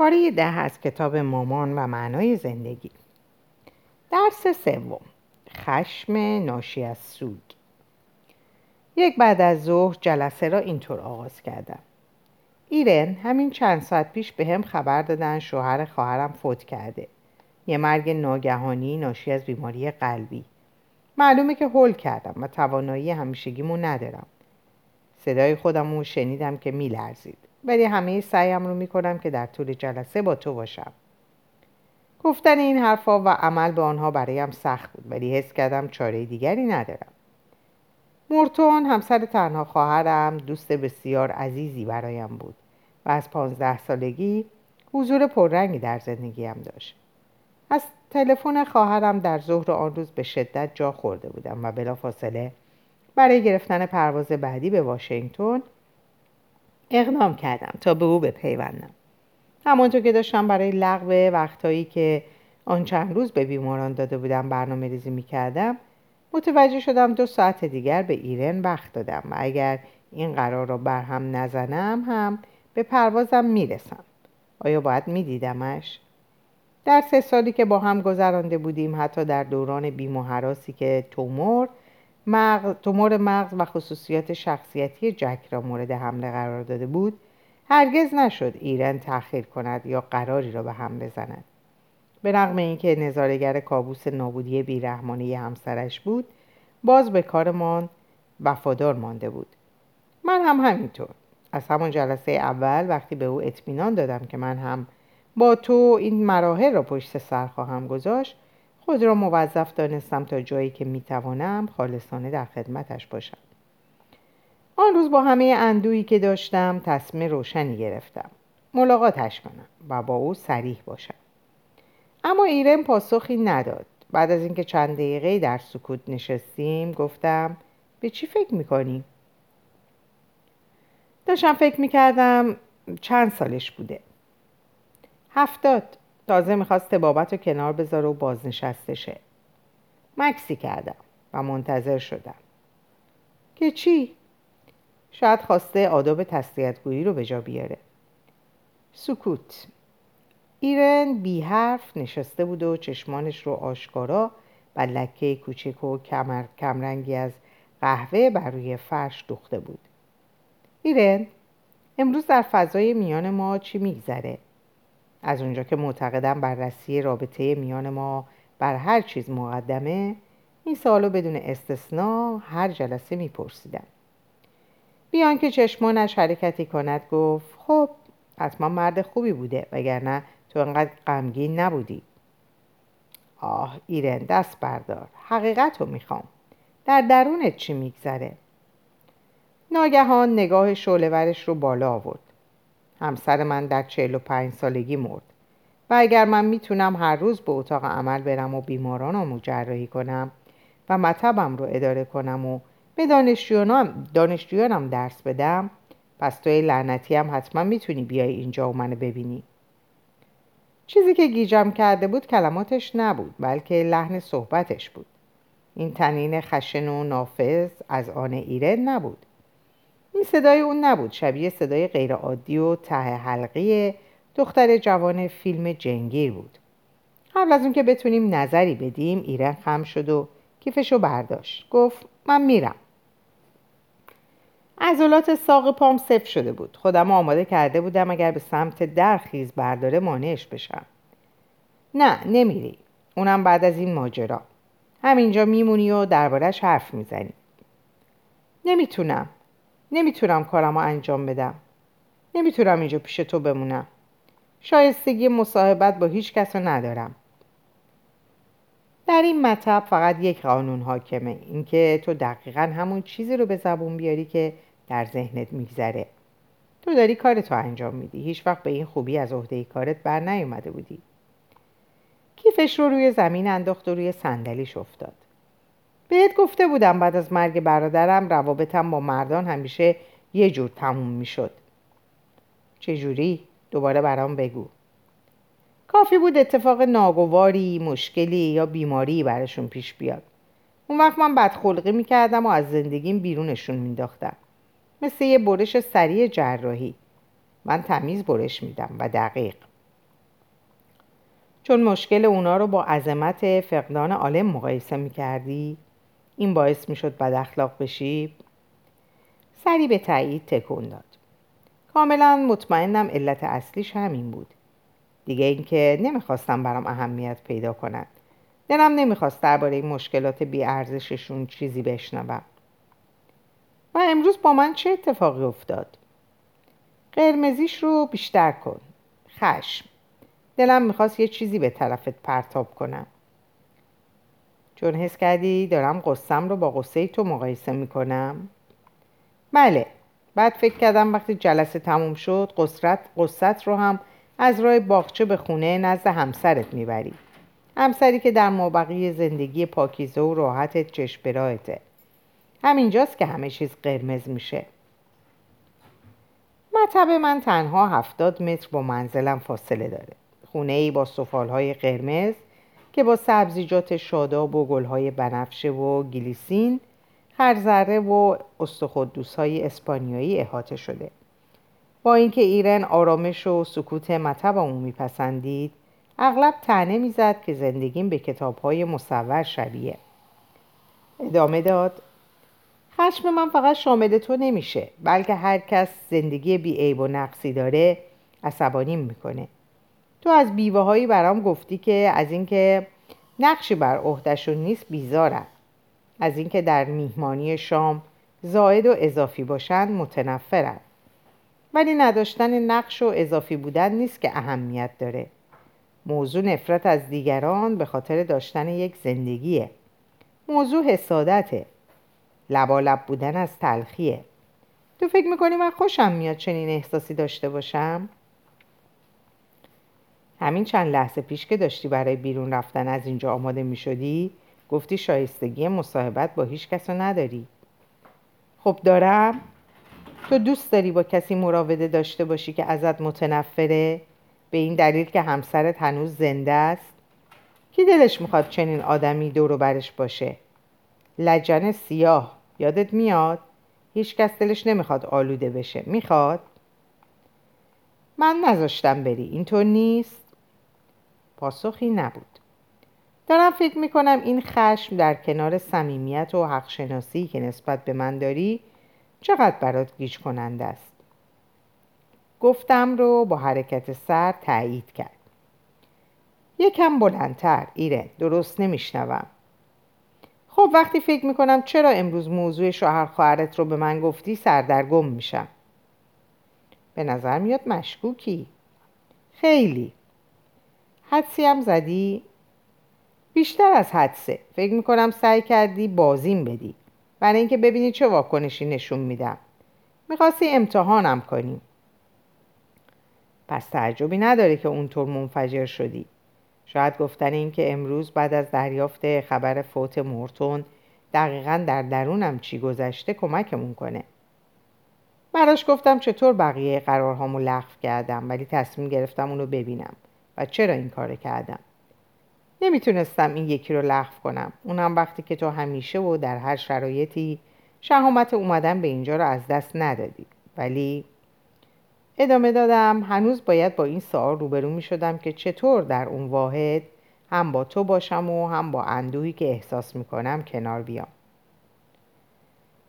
پاره ده از کتاب مامان و معنای زندگی. درس سوم. خشم ناشی از سوگ یک بعد از ظهر جلسه را اینطور آغاز کردم. ایرن همین چند ساعت پیش به هم خبر دادن شوهر خواهرم فوت کرده. یه مرگ ناگهانی ناشی از بیماری قلبی. معلومه که هول کردم و توانایی همیشگیمو ندارم. صدای خودم رو شنیدم که میلرزید. ولی همه سعیم رو می‌کنم که در طول جلسه با تو باشم. گفتن این حرفا و عمل به آنها برایم سخت بود ولی حس کردم چاره دیگری ندارم. مورتون همسر تنها خواهرم دوست بسیار عزیزی برایم بود و از پانزده سالگی حضور پررنگی در زندگیم داشت. از تلفن خواهرم در ظهر آن روز به شدت جا خورده بودم و بلافاصله برای گرفتن پرواز بعدی به واشنگتن اقدام کردم تا به او بپیوندم. همانطور که داشتم برای لغو وقتهایی که آن چند روز به بیماران داده بودم برنامه ریزی می کردم متوجه شدم دو ساعت دیگر به ایرن وقت دادم و اگر این قرار را برهم نزنم هم به پروازم می‌رسم. آیا باید میدیدمش؟ در سه سالی که با هم گذرانده بودیم حتی در دوران بیم و حراسی که تومور مغز، تومور مغز و خصوصیات شخصیتی جک را مورد حمله قرار داده بود. هرگز نشد ایرن تأخیر کند یا قراری را به هم بزند. به رغم اینکه نظارگر کابوس نابودی بیرحمانه همسرش بود باز به کارمان وفادار مانده بود. من هم همینطور. از همان جلسه اول وقتی به او اطمینان دادم که من هم با تو این مراحل را پشت سر خواهم گذاشت خود را موظف دانستم تا جایی که می‌توانم خالصانه در خدمتش باشم. آن روز با همه اندویی که داشتم تصمیم روشنی گرفتم. ملاقاتش کنم و با او سریح باشم. اما ایرن پاسخی نداد. بعد از اینکه چند دقیقه در سکوت نشستیم گفتم به چی فکر می‌کنی؟ داشتم فکر می‌کردم چند سالش بوده. هفتاد. تازه می‌خواست بابت رو کنار بذاره و بازنشسته شه مکسی کردم و منتظر شدم. که چی؟ شاید خواسته آداب تسلیتگویی رو به جا بیاره. سکوت. ایرن بی حرف نشسته بود و چشمانش رو آشکارا و لکه کوچک و کمر کمرنگی از قهوه بر روی فرش دوخته بود. ایرن امروز در فضای میان ما چی میگذره؟ از اونجا که معتقدم بررسی رابطه میان ما بر هر چیز مقدمه این سالو بدون استثنا هر جلسه میپرسیدم. بیان که چشمانش حرکتی کند گفت خب حتما مرد خوبی بوده وگرنه تو انقدر غمگین نبودی. آه ایرن دست بردار. حقیقت رو می‌خوام. در درونت چی میگذره؟ ناگهان نگاه شعلهورش رو بالا آورد. همسر من در چهل و پنج سالگی مرد. و اگر من می‌تونم هر روز به اتاق عمل برم و بیمارانم رو جراحی کنم و مطبم رو اداره کنم و به دانشجویانم, دانشجویانم درس بدم پس توی لعنتی هم حتما می‌تونی بیای اینجا و منو ببینی. چیزی که گیجم کرده بود کلماتش نبود بلکه لحن صحبتش بود. این تنین خشن و نافذ از آن ایرن نبود. این صدای اون نبود. شبیه صدای غیرعادی و ته حلقی دختر جوان فیلم جنگیر بود. قبل از اون که بتونیم نظری بدیم ایرن خم شد و کیفشو برداشت. گفت من میرم. عضلات ساق پام صف شده بود. خودم آماده کرده بودم اگر به سمت درخیز برداره مانعش بشم. نه نمیری. اونم بعد از این ماجرا. همینجا میمونی و دربارهش حرف می‌زنی. نمی‌تونم. نمی‌تونم کارم رو انجام بدم. نمی‌تونم اینجا پیش تو بمونم. شایستگی مصاحبت با هیچ کس رو ندارم. در این مطب فقط یک قانون حاکمه اینکه تو دقیقا همون چیزی رو به زبون بیاری که در ذهنت میگذره. تو داری کارتو انجام میدی. هیچ وقت به این خوبی از عهده کارت بر نیومده بودی. کیفش رو روی زمین انداخت و روی صندلیش افتاد. بهت گفته بودم بعد از مرگ برادرم روابطم با مردان همیشه یه جور تموم می‌شد. چجوری؟ دوباره برام بگو. کافی بود اتفاق ناگواری، مشکلی یا بیماری براشون پیش بیاد. اون وقت من بدخلقی می‌کردم و از زندگیم بیرونشون مینداختم مثل یه برش سریع جراحی. من تمیز برش میدم و دقیق. چون مشکل اونا رو با عظمت فقدان عالم مقایسه می‌کردی این باعث می‌شد بد اخلاق بشی. سری به تایید تکون داد. کاملا مطمئنم علت اصلیش همین بود. دیگه اینکه نمی‌خواستم برام اهمیت پیدا کنند دلم نمی‌خواست درباره این مشکلات بیارزششون چیزی بشنوم. و امروز با من چه اتفاقی افتاد؟ قرمزیش رو بیشتر کن. خشم. دلم می‌خواست یه چیزی به طرفت پرتاب کنم. چون حس کردی دارم قصم رو با قصه تو مقایسه می‌کنم. بله بعد فکر کردم وقتی جلسه تموم شد قصرت قصت رو هم از راه باغچه به خونه نزد همسرت می‌بری. همسری که در مابقی زندگی پاکیزه و راحت چشم براهته همینجاست که همه چیز قرمز میشه. مطب من تنها هفتاد متر با منزلم فاصله داره. خونه ای با سفال های قرمز که با سبزیجات شاداب و گل های بنفشه و گلیسین خرزره و استخدوس های اسپانیایی احاطه شده. با اینکه ایرن آرامش و سکوت مطبمو میپسندید اغلب تنه می‌زد که زندگیم به کتاب های مصور شبیه. ادامه داد خشم من فقط شامل تو نمیشه بلکه هر کس زندگی بی و نقصی داره عصبانیم می‌کنه. تو از بیوه هایی برام گفتی که از اینکه نقشی بر عهدهشون نیست بیزارم از اینکه در میهمانی شام زائد و اضافی باشن متنفرن. ولی نداشتن نقش و اضافی بودن نیست که اهمیت داره. موضوع نفرت از دیگران به خاطر داشتن یک زندگیه. موضوع حسادته. لبالب بودن از تلخیه. تو فکر می‌کنی من خوشم میاد چنین احساسی داشته باشم؟ همین چند لحظه پیش که داشتی برای بیرون رفتن از اینجا آماده می‌شدی گفتی شایستگی مصاحبت با هیچ کس نداری. خب دارم. تو دوست داری با کسی مراوده داشته باشی که ازت متنفره؟ به این دلیل که همسرت هنوز زنده است؟ کی دلش می‌خواد چنین آدمی دورو برش باشه؟ لجن سیاه. یادت میاد؟ هیچ کس دلش نمی‌خواد آلوده بشه. می‌خواد؟ من نذاشتم بری. اینطور نیست؟ پاسخی نبود. دارم فکر می‌کنم این خشم در کنار صمیمیت و حقشناسی که نسبت به من داری چقدر برات گیج کننده است. گفتم رو با حرکت سر تایید کرد. یکم بلندتر ایره درست نمیشنوم. خب وقتی فکر می‌کنم چرا امروز موضوع شوهر خواهرت رو به من گفتی سردرگم میشم. به نظر میاد مشکوکی. خیلی. حدسی هم زدی؟ بیشتر از حدسه. فکر می‌کنم سعی کردی بازیم بدی. برای اینکه ببینی چه واکنشی نشون میدم. می‌خواستی امتحانم کنی. پس تعجبی نداره که اونطور منفجر شدی. شاید گفتن این که امروز بعد از دریافت خبر فوت مورتون دقیقا در درونم چی گذشته کمکمون کنه. براش گفتم چطور بقیه قرارهامو لغو کردم ولی تصمیم گرفتم اونو ببینم. و چرا این کار کردم؟ نمی‌تونستم این یکی رو لغو کنم. اونم وقتی که تو همیشه و در هر شرایطی شهامت اومدن به اینجا رو از دست ندادی. ولی ادامه دادم هنوز باید با این سوال روبرو می شدم که چطور در اون واحد هم با تو باشم و هم با اندوهی که احساس می کنم کنار بیام.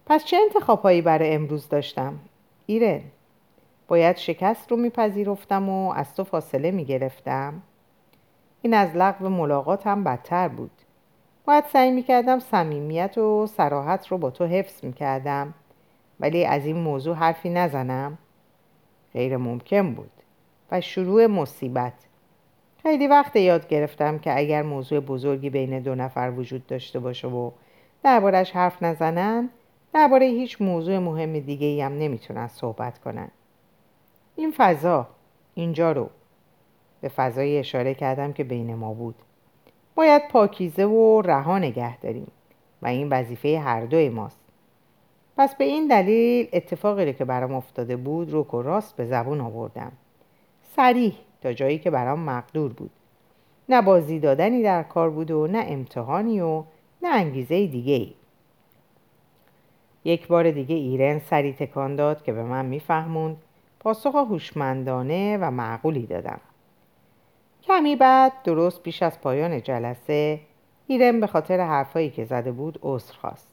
پس چه انتخابهایی برای امروز داشتم؟ ایرن. باید شکست رو میپذیرفتم و از تو فاصله می‌گرفتم. این از لغو ملاقات هم بدتر بود. باید سعی می‌کردم صمیمیت و سراحت رو با تو حفظ می‌کردم ولی از این موضوع حرفی نزنم. غیر ممکن بود و شروع مصیبت. خیلی وقت یاد گرفتم که اگر موضوع بزرگی بین دو نفر وجود داشته باشه و دربارش حرف نزنن درباره هیچ موضوع مهم دیگه ای هم نمی‌تونن صحبت کنن. این فضا اینجا رو به فضای اشاره کردم که بین ما بود. باید پاکیزه و رها نگه داریم و این وظیفه هر دوی ماست. پس به این دلیل اتفاقی که برام افتاده بود رو و راست به زبون آوردم. سریح تا جایی که برام مقدور بود. نه بازی دادنی در کار بود و نه امتحانی و نه انگیزه دیگه ای. یک بار دیگه ایرن سری تکان داد که به من میفهموند پاسخ هوشمندانه و معقولی دادم. کمی بعد درست پیش از پایان جلسه ایرن به خاطر حرفایی که زده بود عذر خواست.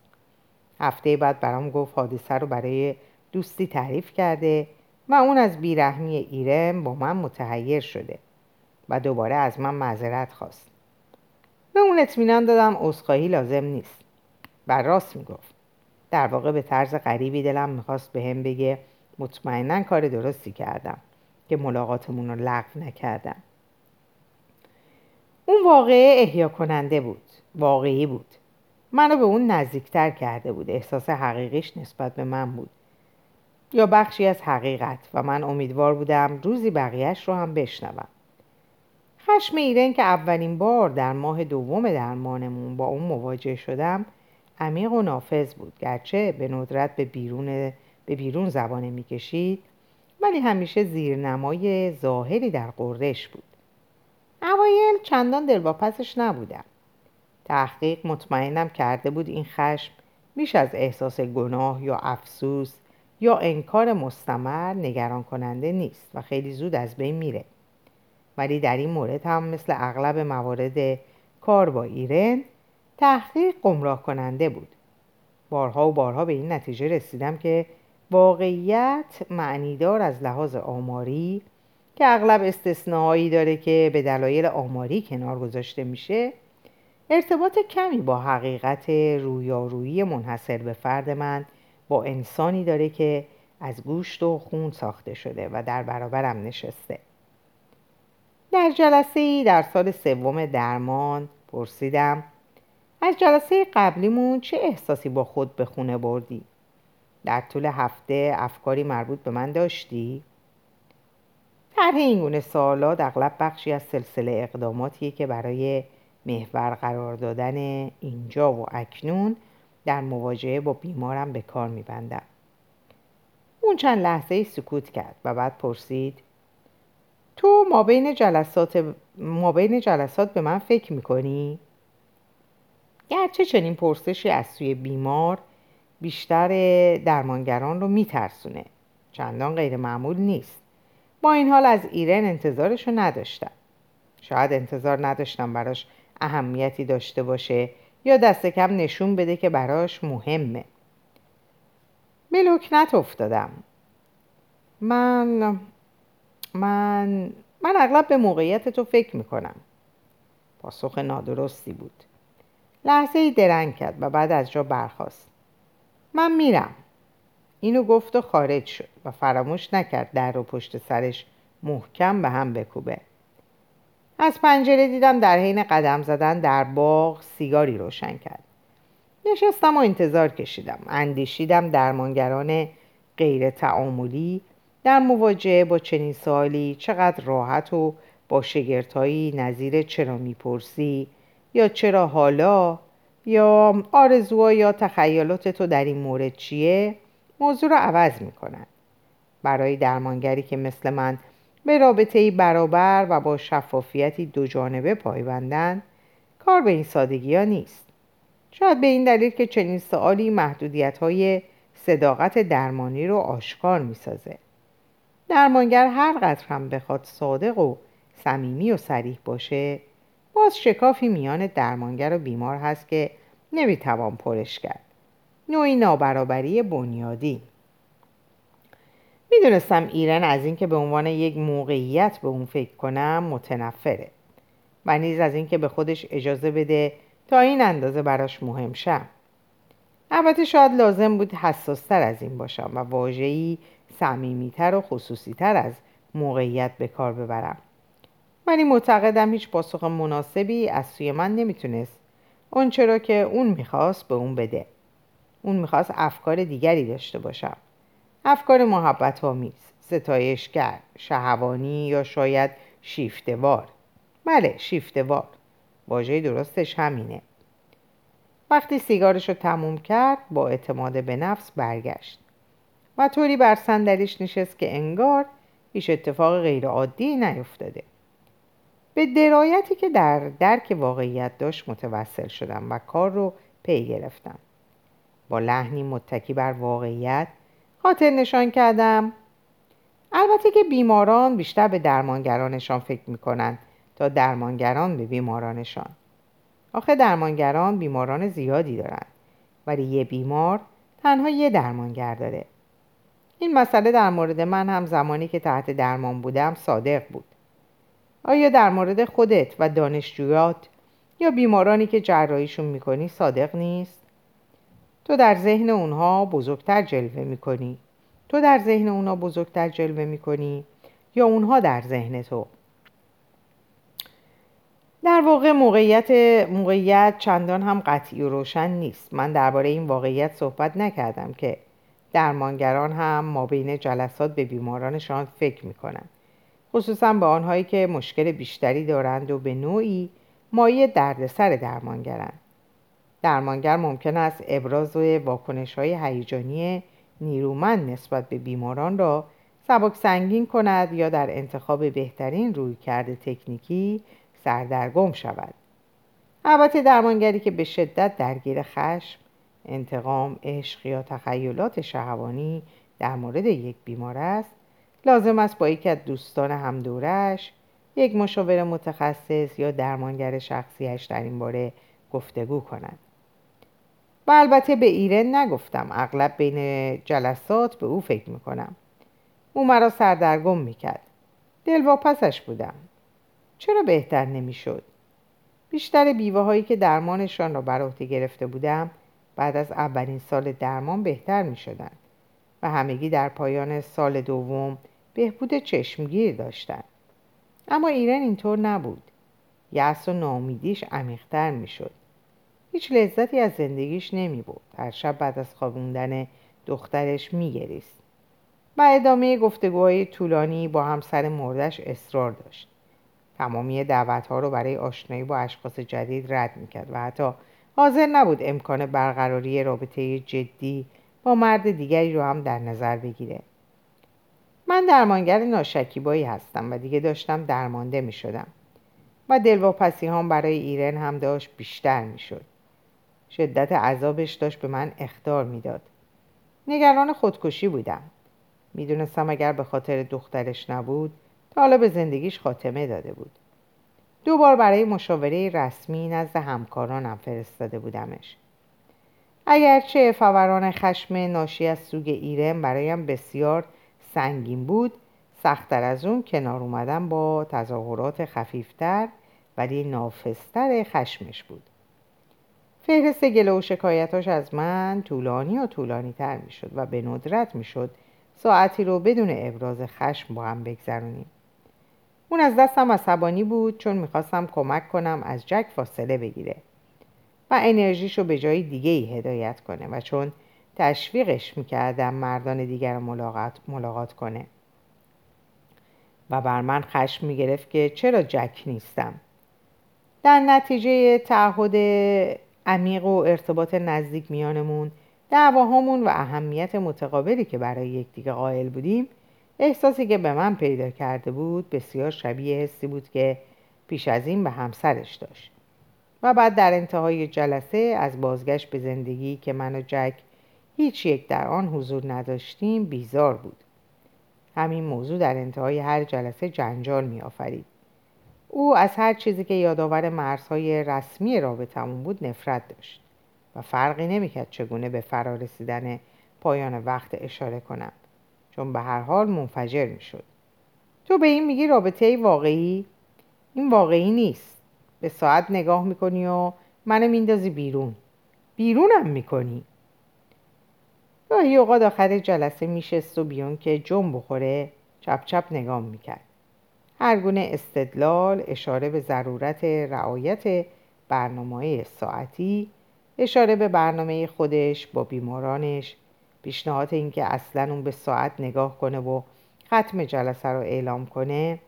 هفته بعد برام گفت حادثه رو برای دوستی تعریف کرده و اون از بیرحمی ایرن با من متحیر شده و دوباره از من معذرت خواست. به اون اطمینان دادم عذرخواهی لازم نیست. و راست می‌گفت. در واقع به طرز غریبی دلم می‌خواست به هم بگه مطمئنا کار درستی کردم که ملاقاتمون رو لغو نکردم. اون واقعه احیا کننده بود واقعی بود. منو به اون نزدیکتر کرده بود احساس حقیقیش نسبت به من بود. یا بخشی از حقیقت و من امیدوار بودم روزی بقیهش رو هم بشنوم. خشم ایرن که اولین بار در ماه دوم درمانمون با اون مواجه شدم عمیق و نافذ بود گرچه به ندرت به بیرون, به بیرون زبانه می‌کشید ولی همیشه زیرنمای ظاهری در قردش بود. اوایل چندان دلواپسش نبودم. تحقیق مطمئنم کرده بود این خشم بیش از احساس گناه یا افسوس یا انکار مستمر نگران کننده نیست و خیلی زود از بین میره. ولی در این مورد هم مثل اغلب موارد کار با ایرن تحقیق گمراه کننده بود. بارها و بارها به این نتیجه رسیدم که واقعیت معنیدار از لحاظ آماری که اغلب استثناهایی داره که به دلایل آماری کنار گذاشته میشه ارتباط کمی با حقیقت رویارویی منحصر به فرد من با انسانی داره که از گوشت و خون ساخته شده و در برابرم نشسته در جلسه ای در سال سوم درمان پرسیدم از جلسه قبلیمون چه احساسی با خود به خونه بردی؟ در طول هفته افکاری مربوط به من داشتی؟ طرح این گونه سوالات اغلب بخشی از سلسله اقداماتیه که برای محور قرار دادن اینجا و اکنون در مواجهه با بیمارم به کار میبندم اون چند لحظه سکوت کرد و بعد پرسید تو ما بین جلسات, ما بین جلسات به من فکر می‌کنی؟ گرچه چنین پرسشی از سوی بیمار بیشتر درمانگران رو میترسونه. چندان غیر معمول نیست. با این حال از ایرن انتظارش رو نداشتم. شاید انتظار نداشتم براش اهمیتی داشته باشه یا دست کم نشون بده که براش مهمه. لکنت افتادم من من من اغلب به موقعیت تو فکر می‌کنم. پاسخ نادرستی بود. لحظه ای درنگ کرد و بعد از جا برخاست. من میرم. اینو گفت و خارج شد و فراموش نکرد در رو پشت سرش محکم به هم بکوبه. از پنجره دیدم در حین قدم زدن در باغ سیگاری روشن کرد. نشستم و انتظار کشیدم. اندیشیدم درمانگران غیر تعاملی در مواجهه با چنین سوالی چقدر راحت و با شگرتایی نظیر چرا می‌پرسی یا چرا حالا یا آرزوها یا تخیلات تو در این مورد چیه؟ موضوع رو عوض می‌کنن. برای درمانگری که مثل من به رابطه برابر و با شفافیتی دو جانبه پایبندن کار به این سادگی ها نیست. شاید به این دلیل که چنین سوالی محدودیت های صداقت درمانی رو آشکار می‌سازه. درمانگر هر قدر هم بخواد صادق و صمیمی و سریح باشه باز شکافی میان درمانگر و بیمار هست که نمی‌توان پرش کرد. نوعی نابرابری بنیادی. می‌دونستم ایران از اینکه به عنوان یک موقعیت به اون فکر کنم متنفره و نیز از اینکه به خودش اجازه بده تا این اندازه براش مهم شم. البته شاید لازم بود حساستر از این باشم و واژه‌ای صمیمیتر و خصوصیتر از موقعیت به کار ببرم. ولی معتقدم هیچ پاسخ مناسبی از سوی من نمی‌تونست اون چرا که اون می‌خواست به اون بده. اون می‌خواست افکار دیگری داشته باشم. افکار محبت آمیز ستایشگر شهوانی یا شاید شیفتوار بله شیفتوار واژه درستش همینه. وقتی سیگارش رو تموم کرد با اعتماد به نفس برگشت. و طوری بر صندلیش نشست که انگار هیچ اتفاق غیرعادی نیفتاده. به درایتی که در درک واقعیت داشت متوسل شدم و کار رو پی گرفتم. با لحنی متکی بر واقعیت خاطر نشان کردم. البته که بیماران بیشتر به درمانگرانشان فکر می‌کنند تا درمانگران به بیمارانشان. آخه درمانگران بیماران زیادی دارند ولی یه بیمار تنها یه درمانگر داره. این مسئله در مورد من هم زمانی که تحت درمان بودم صادق بود. آیا در مورد خودت و دانشجویات یا بیمارانی که جراحیشون می‌کنی صادق نیست؟ تو در ذهن اونها بزرگتر جلوه می‌کنی. تو در ذهن اونها بزرگتر جلوه می‌کنی یا اونها در ذهن تو؟ در واقع موقعیت موقعیت چندان هم قطعی و روشن نیست. من درباره این واقعیت صحبت نکردم که درمانگران هم ما بین جلسات به بیمارانشان فکر می‌کنند خصوصا به آنهایی که مشکل بیشتری دارند و به نوعی مایه دردسر درمانگرند. درمانگر ممکن است ابراز واکنش های هیجانی نیرومند نسبت به بیماران را سبک سنگین کند یا در انتخاب بهترین روی کرده تکنیکی سردرگم شود. البته درمانگری که به شدت درگیر خشم انتقام عشق یا تخیلات شهوانی در مورد یک بیمار است لازم است با یکی از دوستان همدورش یک مشاور متخصص یا درمانگر شخصیش در این باره گفتگو کند و البته به ایرن نگفتم اغلب بین جلسات به او فکر می‌کنم. او مرا سردرگم می‌کرد. دلواپسش بودم. چرا بهتر نمی‌شد؟ بیشتر بیوه هایی که درمانشان را بر عهده گرفته بودم بعد از اولین سال درمان بهتر می شدن و همگی در پایان سال دوم بهبود چشمگیر داشتند. اما ایران اینطور نبود. یأس و ناامیدیش عمیقتر می‌شد. هیچ لذتی از زندگیش نمی بود. هر شب بعد از خوابوندن دخترش میگریست. و ادامه گفتگوهای طولانی با همسر مردش اصرار داشت. تمامی دعوتها رو برای آشنایی با اشخاص جدید رد می‌کرد و حتی حاضر نبود امکان برقراری رابطه جدی با مرد دیگری رو هم در نظر بگیره من درمانگر ناشکیبایی هستم و دیگه داشتم درمانده می شدم و دلواپسی هم برای ایرن هم داشت بیشتر می شد. شدت عذابش داشت به من اختار می‌داد. نگران خودکشی بودم. می‌دونستم اگر به خاطر دخترش نبود تا حالا به زندگیش خاتمه داده بود. دو بار برای مشاوره رسمی نزد همکارانم فرستاده بودمش. اگرچه فوران خشم ناشی از سوگ ایرم برایم بسیار سنگین بود سختتر از اون کنار اومدن با تظاهرات خفیفتر ولی نافستر خشمش بود. فهرست گله و شکایتاش از من طولانی و طولانی تر می شد و به ندرت می شد ساعتی رو بدون ابراز خشم با هم بگذرونیم. اون از دستم عصبانی بود چون می‌خواستم کمک کنم از جک فاصله بگیره. و انرژیشو به جای دیگه ای هدایت کنه و چون تشویقش می‌کردم مردان دیگر رو ملاقات, ملاقات کنه. و بر من خشم می‌گرفت که چرا جک نیستم؟ در نتیجه تعهد عمیق و ارتباط نزدیک میانمون دعواهامون و اهمیت متقابلی که برای یکدیگه قائل بودیم احساسی که به من پیدا کرده بود بسیار شبیه حسی بود که پیش از این به همسرش داشت. و بعد در انتهای جلسه از بازگشت به زندگی که من و جک هیچ یک در آن حضور نداشتیم بیزار بود. همین موضوع در انتهای هر جلسه جنجال می آفرید. او از هر چیزی که یادآور مرزهای رسمی رابطمون بود نفرت داشت و فرقی نمی‌کرد چگونه به فرارسیدن پایان وقت اشاره کنم چون به هر حال منفجر می‌شد. تو به این میگی رابطه واقعی؟ این واقعی نیست. به ساعت نگاه می‌کنی و منو میندازی بیرون. بیرونم می‌کنی. گاهی اوقات آخر جلسه میشست و بیون که جم بخوره چپ چپ نگاه می‌کرد. هر گونه استدلال اشاره به ضرورت رعایت برنامه ساعتی اشاره به برنامه خودش با بیمارانش پیشنهاد اینکه اصلا اون به ساعت نگاه کنه و ختم جلسه رو اعلام کنه.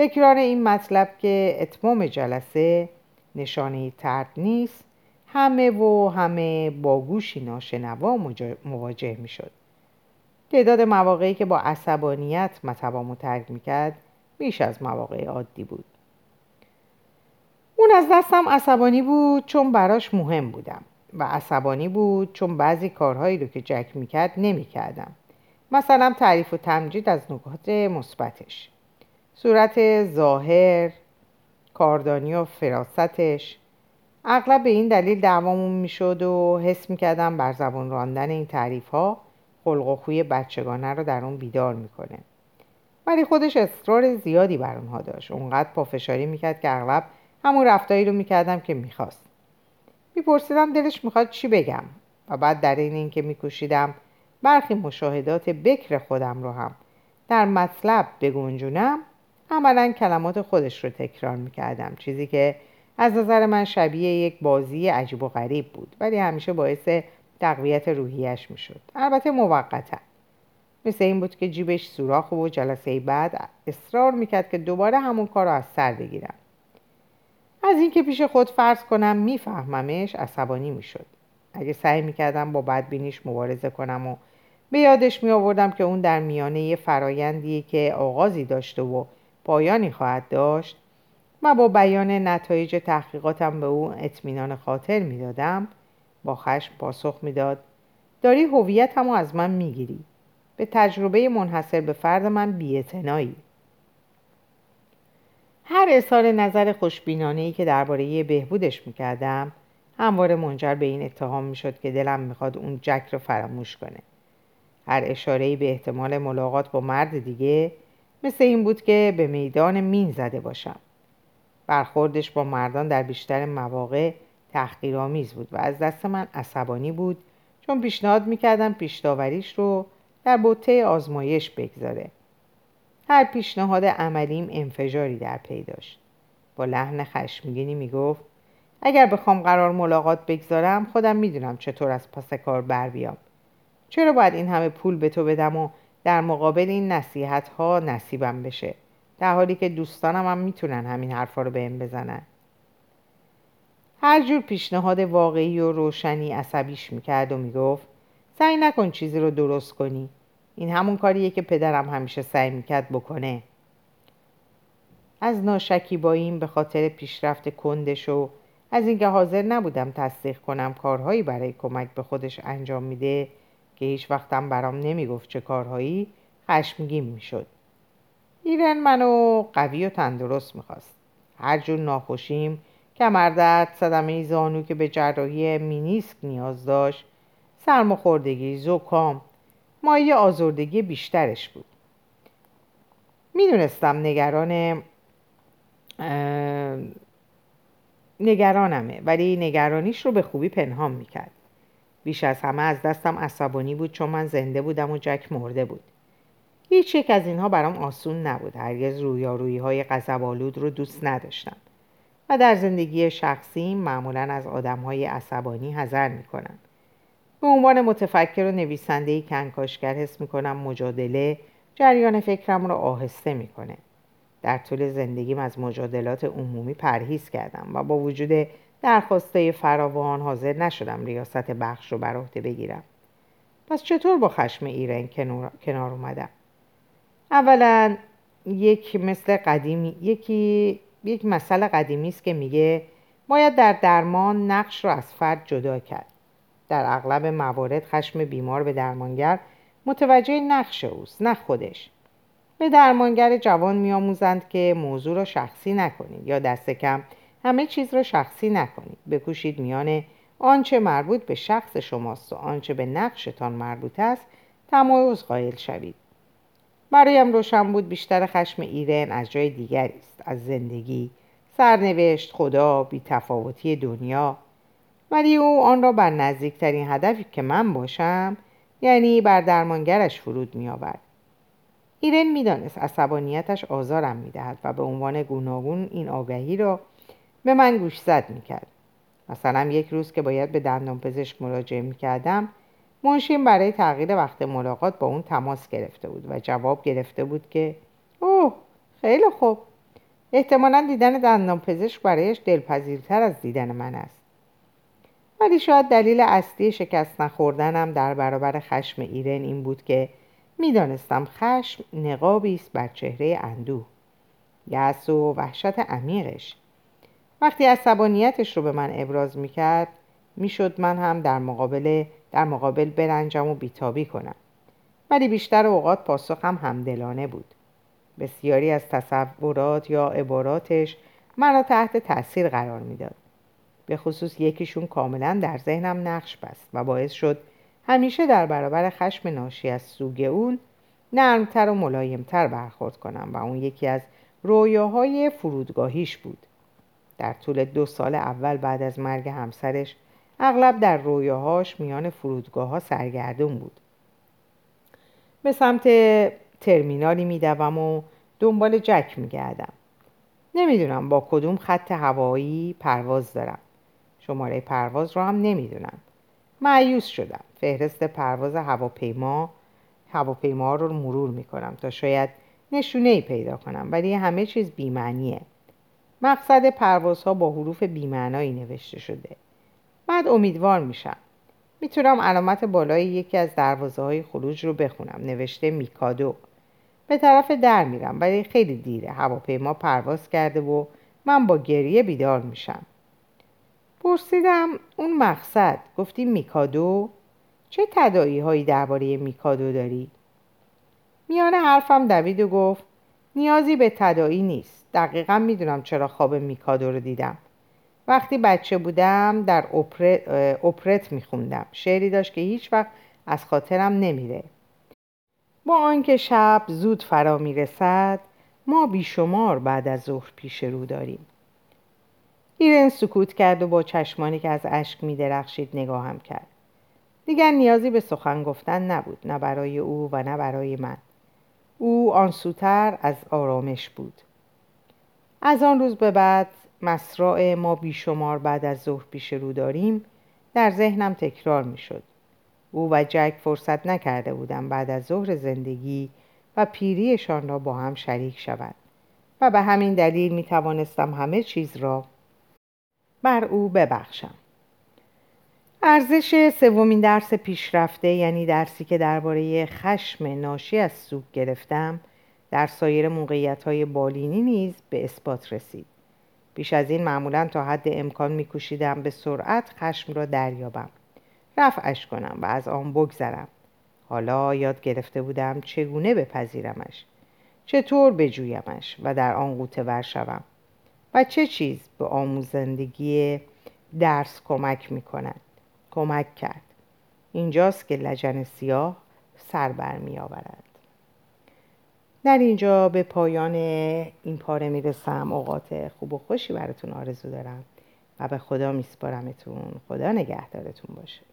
تکرار این مطلب که اتمام جلسه نشانه ترد نیست همه و همه با گوشی ناشنوا مواجه می شد. تعداد مواقعی که با عصبانیت مطبامو ترک می کرد بیش از مواقع عادی بود. اون از دستم عصبانی بود چون براش مهم بودم و عصبانی بود چون بعضی کارهایی رو که جک می‌کرد نمی‌کردم مثلا تعریف و تمجید از نکات مثبتش صورت ظاهر کاردانی و فراستش. اغلب به این دلیل دعوامون می‌شد و حس می‌کردم بر زبان راندن این تعریف ها خلق و خوی بچگانه رو در اون بیدار می‌کنه. ولی خودش اصرار زیادی بر اونها داشت. اونقدر پافشاری می‌کرد که اغلب همون رفتاری رو می‌کردم که می‌خواست. میپرسیدم دلش می‌خواد چی بگم و بعد در این اینکه میکوشیدم برخی مشاهدات بکر خودم رو هم در مطلب بگنجونم عملا کلمات خودش رو تکرار می‌کردم چیزی که از نظر من شبیه یک بازی عجیب و غریب بود ولی همیشه باعث تقویت روحیش می‌شد. البته موقتا. مثل این بود که جیبش سوراخ و جلسه بعد اصرار می‌کرد که دوباره همون کار رو از سر بگیرم. از اینکه پیش خود فرض کنم میفهممش عصبانی می‌شد. اگه سعی می‌کردم با بدبینیش مبارزه کنم و به یادش می آوردم که اون در میانه یه فرایندی که آغازی داشته و پایانی خواهد داشت. و با بیان نتایج تحقیقاتم به او اطمینان خاطر می‌دادم. با خشم پاسخ می‌داد. داری هویتم رو از من می‌گیری. به تجربه منحصر به فرد من بیعتنایی هر اظهار نظر خوشبینانه ای که درباره بهبودش می‌کردم همواره منجر به این اتهام می‌شد که دلم می‌خواد اون جک رو فراموش کنه. هر اشاره به احتمال ملاقات با مرد دیگه مثل این بود که به میدان مین زده باشم. برخوردش با مردان در بیشتر مواقع تحقیرآمیز بود و از دست من عصبانی بود چون پیشنهاد می‌کردم پیشداوریش رو در بوته آزمایش بگذاره. هر پیشنهاد عملیم انفجاری در پی داشت. با لحن خشمگینی می‌گفت اگر بخوام قرار ملاقات بگذارم خودم می‌دونم چطور از پس کار بر بیام. چرا باید این همه پول به تو بدم و در مقابل این نصیحت ها نصیبم بشه. در حالی که دوستانم هم می‌تونن همین حرفا رو بهم بزنن. هر جور پیشنهاد واقعی و روشنی عصبیش می‌کرد و می‌گفت سعی نکن چیزی رو درست کنی. این همون کاریه که پدرم همیشه سعی می‌کرد بکنه. از ناشکیباییم به خاطر پیشرفت کندش و از اینکه حاضر نبودم تصدیق کنم کارهایی برای کمک به خودش انجام میده که هیچ وقتم برام نمی‌گفت چه کارهایی خشمگین می‌شد. ایرن منو قوی و تندرست می‌خواست. هر جور ناخوشیم کمردرد صدمه زانو که به جراحی مینیسک نیاز داشت. سرماخوردگی زکام مایه آزردگی بیشترش بود. می‌دونستم نگران نگرانمه ولی نگرانیش رو به خوبی پنهان می‌کرد. بیش از همه از دستم عصبانی بود چون من زنده بودم و جک مرده بود. هیچ یک از اینها برام آسون نبود. هرگز رویارویی های غضبآلود رو دوست نداشتم. و در زندگی شخصی معمولا از آدم های عصبانی حذر می‌کنم. به عنوان متفکر و نویسنده کنکاشگر حس می‌کنم مجادله جریان فکرم رو آهسته می‌کنه. در طول زندگیم از مجادلات عمومی پرهیز کردم و با وجود درخواسته فراوان حاضر نشدم ریاست بخش رو بر عهده بگیرم. پس چطور با خشم ایران کنار اومدم؟ اولا یک مثل قدیمی یکی یک مسئله قدیمی است که میگه باید در درمان نقش رو از فرد جدا کرد. در اغلب موارد خشم بیمار به درمانگر متوجه نقش اوست نه خودش. به درمانگر جوان میآموزند که موضوع را شخصی نکنید یا دست کم همه چیز را شخصی نکنید. بکوشید میان آنچه مربوط به شخص شماست و آنچه به نقشتان مربوط است تمایز قائل شوید. برایم روشن بود بیشتر خشم ایرن از جای دیگری است. از زندگی سرنوشت خدا بیتفاوتی دنیا. ولی او آن را بر نزدیکترین هدفی که من باشم یعنی بر درمانگرش فرود می آورد. ایرن می‌دانست عصبانیتش آزارم می‌دهد و به عنوان گوناگون این آگهی را به من گوشزد می‌کرد. مثلا یک روز که باید به دندان پزشک مراجعه می‌کردم منشین برای تغییر وقت ملاقات با اون تماس گرفته بود و جواب گرفته بود که اوه خیلی خوب. احتمالا دیدن دندان پزشک برایش دلپذیرتر از دیدن من است. ولی شاید دلیل اصلی شکست نخوردنم در برابر خشم ایرن این بود که می‌دانستم خشم نقابی است بر چهره اندوه. یأس و وحشت عمیقش. وقتی عصبانیتش رو به من ابراز می‌کرد می‌شد من هم در مقابل در مقابل برنجم و بیتابی کنم. ولی بیشتر اوقات پاسخم همدلانه بود. بسیاری از تصورات یا عباراتش مرا تحت تاثیر قرار می‌داد. به خصوص یکیشون کاملا در ذهنم نقش بست و باعث شد همیشه در برابر خشم ناشی از سوگ اون نرمتر و ملایمتر برخورد کنم و اون یکی از رویاهای فرودگاهیش بود. در طول دو سال اول بعد از مرگ همسرش اغلب در رویاهاش میان فرودگاه ها سرگردون بود. به سمت ترمینالی میدوم و دنبال جک میگردم. نمی‌دونم با کدوم خط هوایی پرواز دارم. شماره پرواز رو هم نمی‌دونم. معیوس شدم. فهرست پرواز هواپیما هواپیما رو مرور می‌کنم تا شاید نشونه ای پیدا کنم ولی همه چیز بیمعنیه. مقصد پروازها با حروف بیمعنایی نوشته شده. بعد امیدوار میشم. می‌تونم علامت بالای یکی از دروازه های خروج رو بخونم. نوشته میکادو. به طرف در میرم ولی خیلی دیره هواپیما پرواز کرده و من با گریه بیدار میشم. پرسیدم اون مقصد؟ گفتی میکادو؟ چه تدایی هایی درباره میکادو داری؟ میان حرفم دوید و گفت نیازی به تدایی نیست. دقیقا می‌دونم چرا خواب میکادو رو دیدم. وقتی بچه بودم در اپرت, اپرت میخوندم. شعری داشت که هیچ وقت از خاطرم نمیره. با آنکه شب زود فرا می‌رسد ما بیشمار بعد از ظهر پیش رو داریم. ایرن سکوت کرد و با چشمانی که از اشک میدرخشید نگاهم کرد. دیگر نیازی به سخن گفتن نبود نه برای او و نه برای من. او آنسوتر از آرامش بود. از آن روز به بعد مسرع ما بیشمار بعد از ظهر پیش رو داریم در ذهنم تکرار می شد. او و جک فرصت نکرده بودم بعد از ظهر زندگی و پیریشان را با هم شریک شوند و به همین دلیل می توانستم همه چیز را بر او ببخشم. ارزش سومین درس پیشرفته یعنی درسی که درباره خشم ناشی از سوگ گرفتم در سایر موقعیت های بالینی نیز به اثبات رسید. بیش از این معمولا تا حد امکان میکوشیدم به سرعت خشم را دریابم. رفعش کنم و از آن بگذرم. حالا یاد گرفته بودم چگونه بپذیرمش. چطور بجویمش و در آن قوطه ور شوم. و چه چیز به آموزندگی درس کمک می کند کمک کرد. اینجاست که لجن سیاه سر بر می آورد در اینجا به پایان این پاره می‌رسم. اوقات خوب و خوشی براتون آرزو دارم و به خدا میسپارمتون. خدا نگهدارتون باشه.